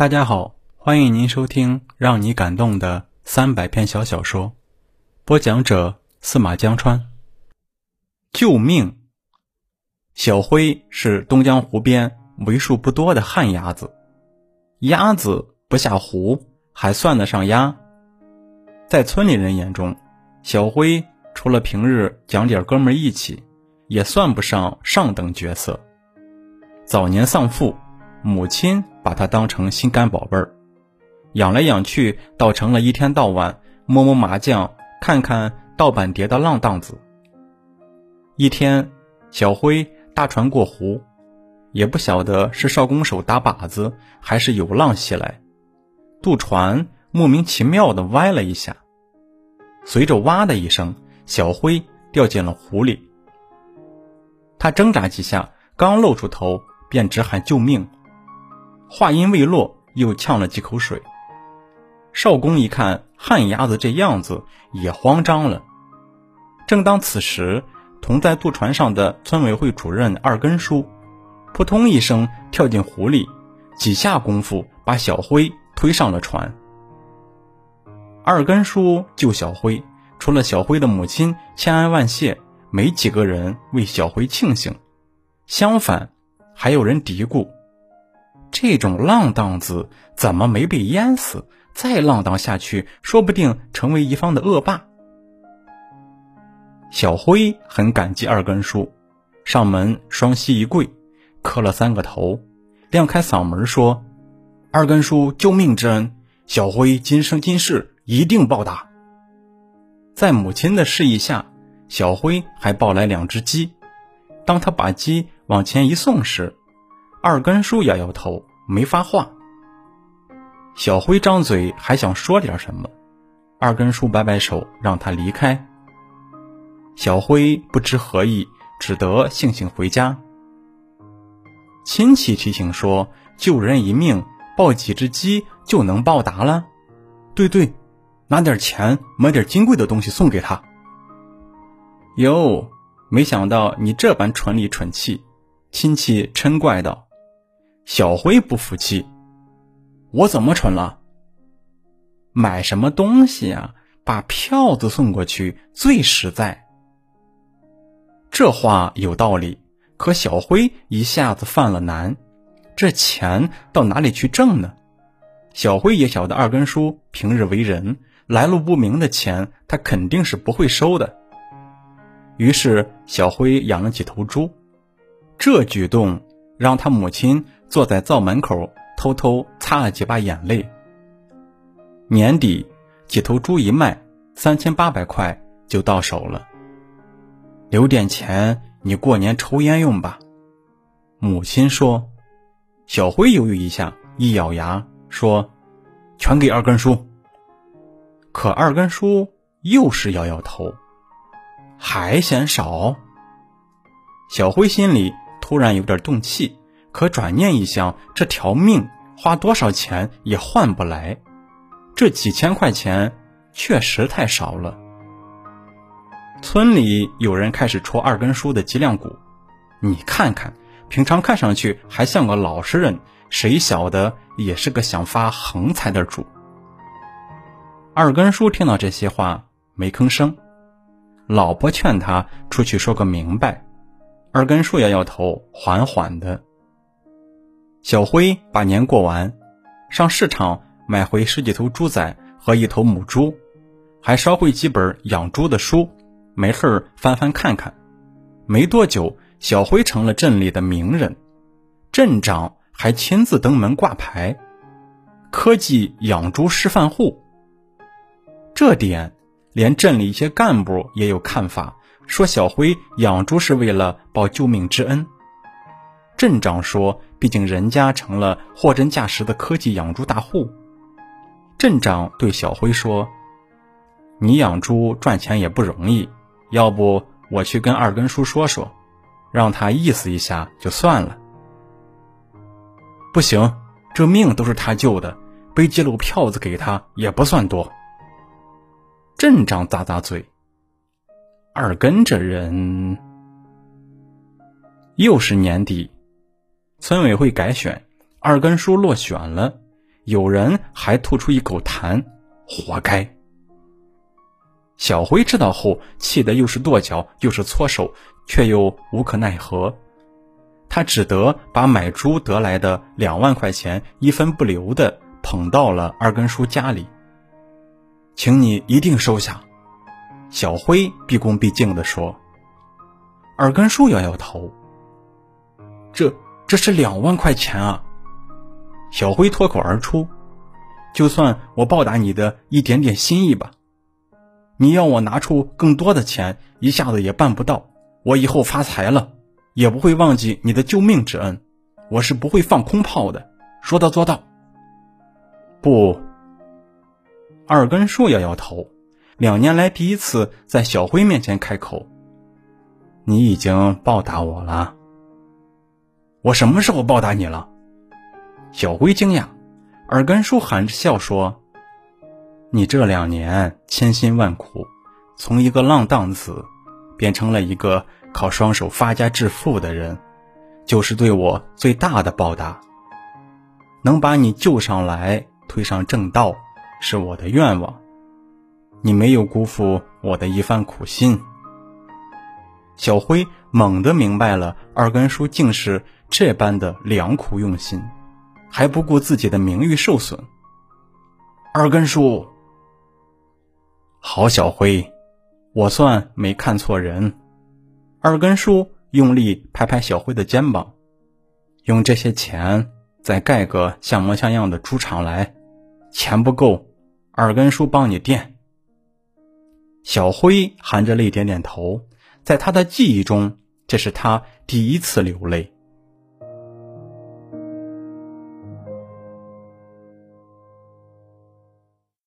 大家好，欢迎您收听让你感动的三百篇小小说，播讲者司马江川。救命！小辉是东江湖边为数不多的旱鸭子，鸭子不下湖还算得上鸭。在村里人眼中，小辉除了平日讲点哥们义气，也算不上上等角色。早年丧父，母亲把他当成心肝宝贝儿，养来养去，倒成了一天到晚摸摸麻将、看看盗版碟的浪荡子。一天，小辉搭船过湖，也不晓得是少公手打靶子，还是有浪袭来，渡船莫名其妙的歪了一下，随着“哇”的一声，小辉掉进了湖里。他挣扎几下，刚露出头。便直喊救命，话音未落，又呛了几口水。少公一看旱鸭子这样子，也慌张了。正当此时，同在渡船上的村委会主任二根叔，扑通一声跳进湖里，几下功夫把小辉推上了船。二根叔救小辉，除了小辉的母亲千恩万谢，没几个人为小辉庆幸，相反。还有人嘀咕：“这种浪荡子怎么没被淹死？再浪荡下去，说不定成为一方的恶霸。”小辉很感激二根叔，上门双膝一跪，磕了三个头，亮开嗓门说：“二根叔救命之恩，小辉今生今世一定报答。”在母亲的示意下，小辉还抱来两只鸡。当他把鸡往前一送时，二根叔摇摇头，没发话。小辉张嘴还想说点什么，二根叔摆摆手，让他离开。小辉不知何意，只得悻悻回家。亲戚提醒说：“救人一命，抱几只鸡就能报答了。”对对，拿点钱买点金贵的东西送给他。哟。没想到你这般蠢里蠢气，亲戚嗔怪道：“小辉不服气，我怎么蠢了？买什么东西啊？把票子送过去最实在。”这话有道理，可小辉一下子犯了难，这钱到哪里去挣呢？小辉也晓得二根叔平日为人来路不明的钱，他肯定是不会收的。于是，小辉养了几头猪，这举动让他母亲坐在灶门口偷偷擦了几把眼泪。年底，几头猪一卖，三千八百块就到手了。留点钱，你过年抽烟用吧。母亲说。小辉犹豫一下，一咬牙说：“全给二根叔。”可二根叔又是摇摇头。还嫌少？小辉心里突然有点动气，可转念一想，这条命花多少钱也换不来，这几千块钱确实太少了。村里有人开始戳二根叔的脊梁骨，你看看，平常看上去还像个老实人，谁晓得也是个想发横财的主。二根叔听到这些话，没吭声。老婆劝他出去说个明白，二根叔摇摇头，缓缓的。小辉把年过完，上市场买回十几头猪仔和一头母猪，还捎回几本养猪的书，没事翻翻看看。没多久，小辉成了镇里的名人，镇长还亲自登门挂牌，科技养猪示范户。这点。连镇里一些干部也有看法，说小辉养猪是为了报救命之恩。镇长说：“毕竟人家成了货真价实的科技养猪大户。”镇长对小辉说：“你养猪赚钱也不容易，要不我去跟二根叔说说，让他意思一下就算了。”不行，这命都是他救的，背几篓票子给他也不算多。镇长咂咂嘴，二根这人又是年底，村委会改选，二根叔落选了，有人还吐出一口痰，活该。小辉知道后，气得又是跺脚又是搓手，却又无可奈何。他只得把买猪得来的两万块钱一分不留的捧到了二根叔家里，请你一定收下。小辉毕恭毕敬地说。二根叔摇摇头。这这是两万块钱啊！小辉脱口而出：“就算我报答你的一点点心意吧。”你要我拿出更多的钱，一下子也办不到。我以后发财了，也不会忘记你的救命之恩。我是不会放空炮的，说到做到。不，二根树摇摇头，两年来第一次在小辉面前开口：“你已经报答我了。”我什么时候报答你了？小辉惊讶。二根叔含着笑说。你这两年千辛万苦，从一个浪荡子变成了一个靠双手发家致富的人，就是对我最大的报答。能把你救上来，推上正道，是我的愿望。你没有辜负我的一番苦心。小辉猛地明白了，二根叔竟是这般的良苦用心，还不顾自己的名誉受损。二根叔。好，小辉，我算没看错人。二根叔用力拍拍小辉的肩膀，用这些钱再盖个像模像样的猪场来。钱不够，二根叔帮你垫。小辉含着泪点点头，在他的记忆中，这是他第一次流泪。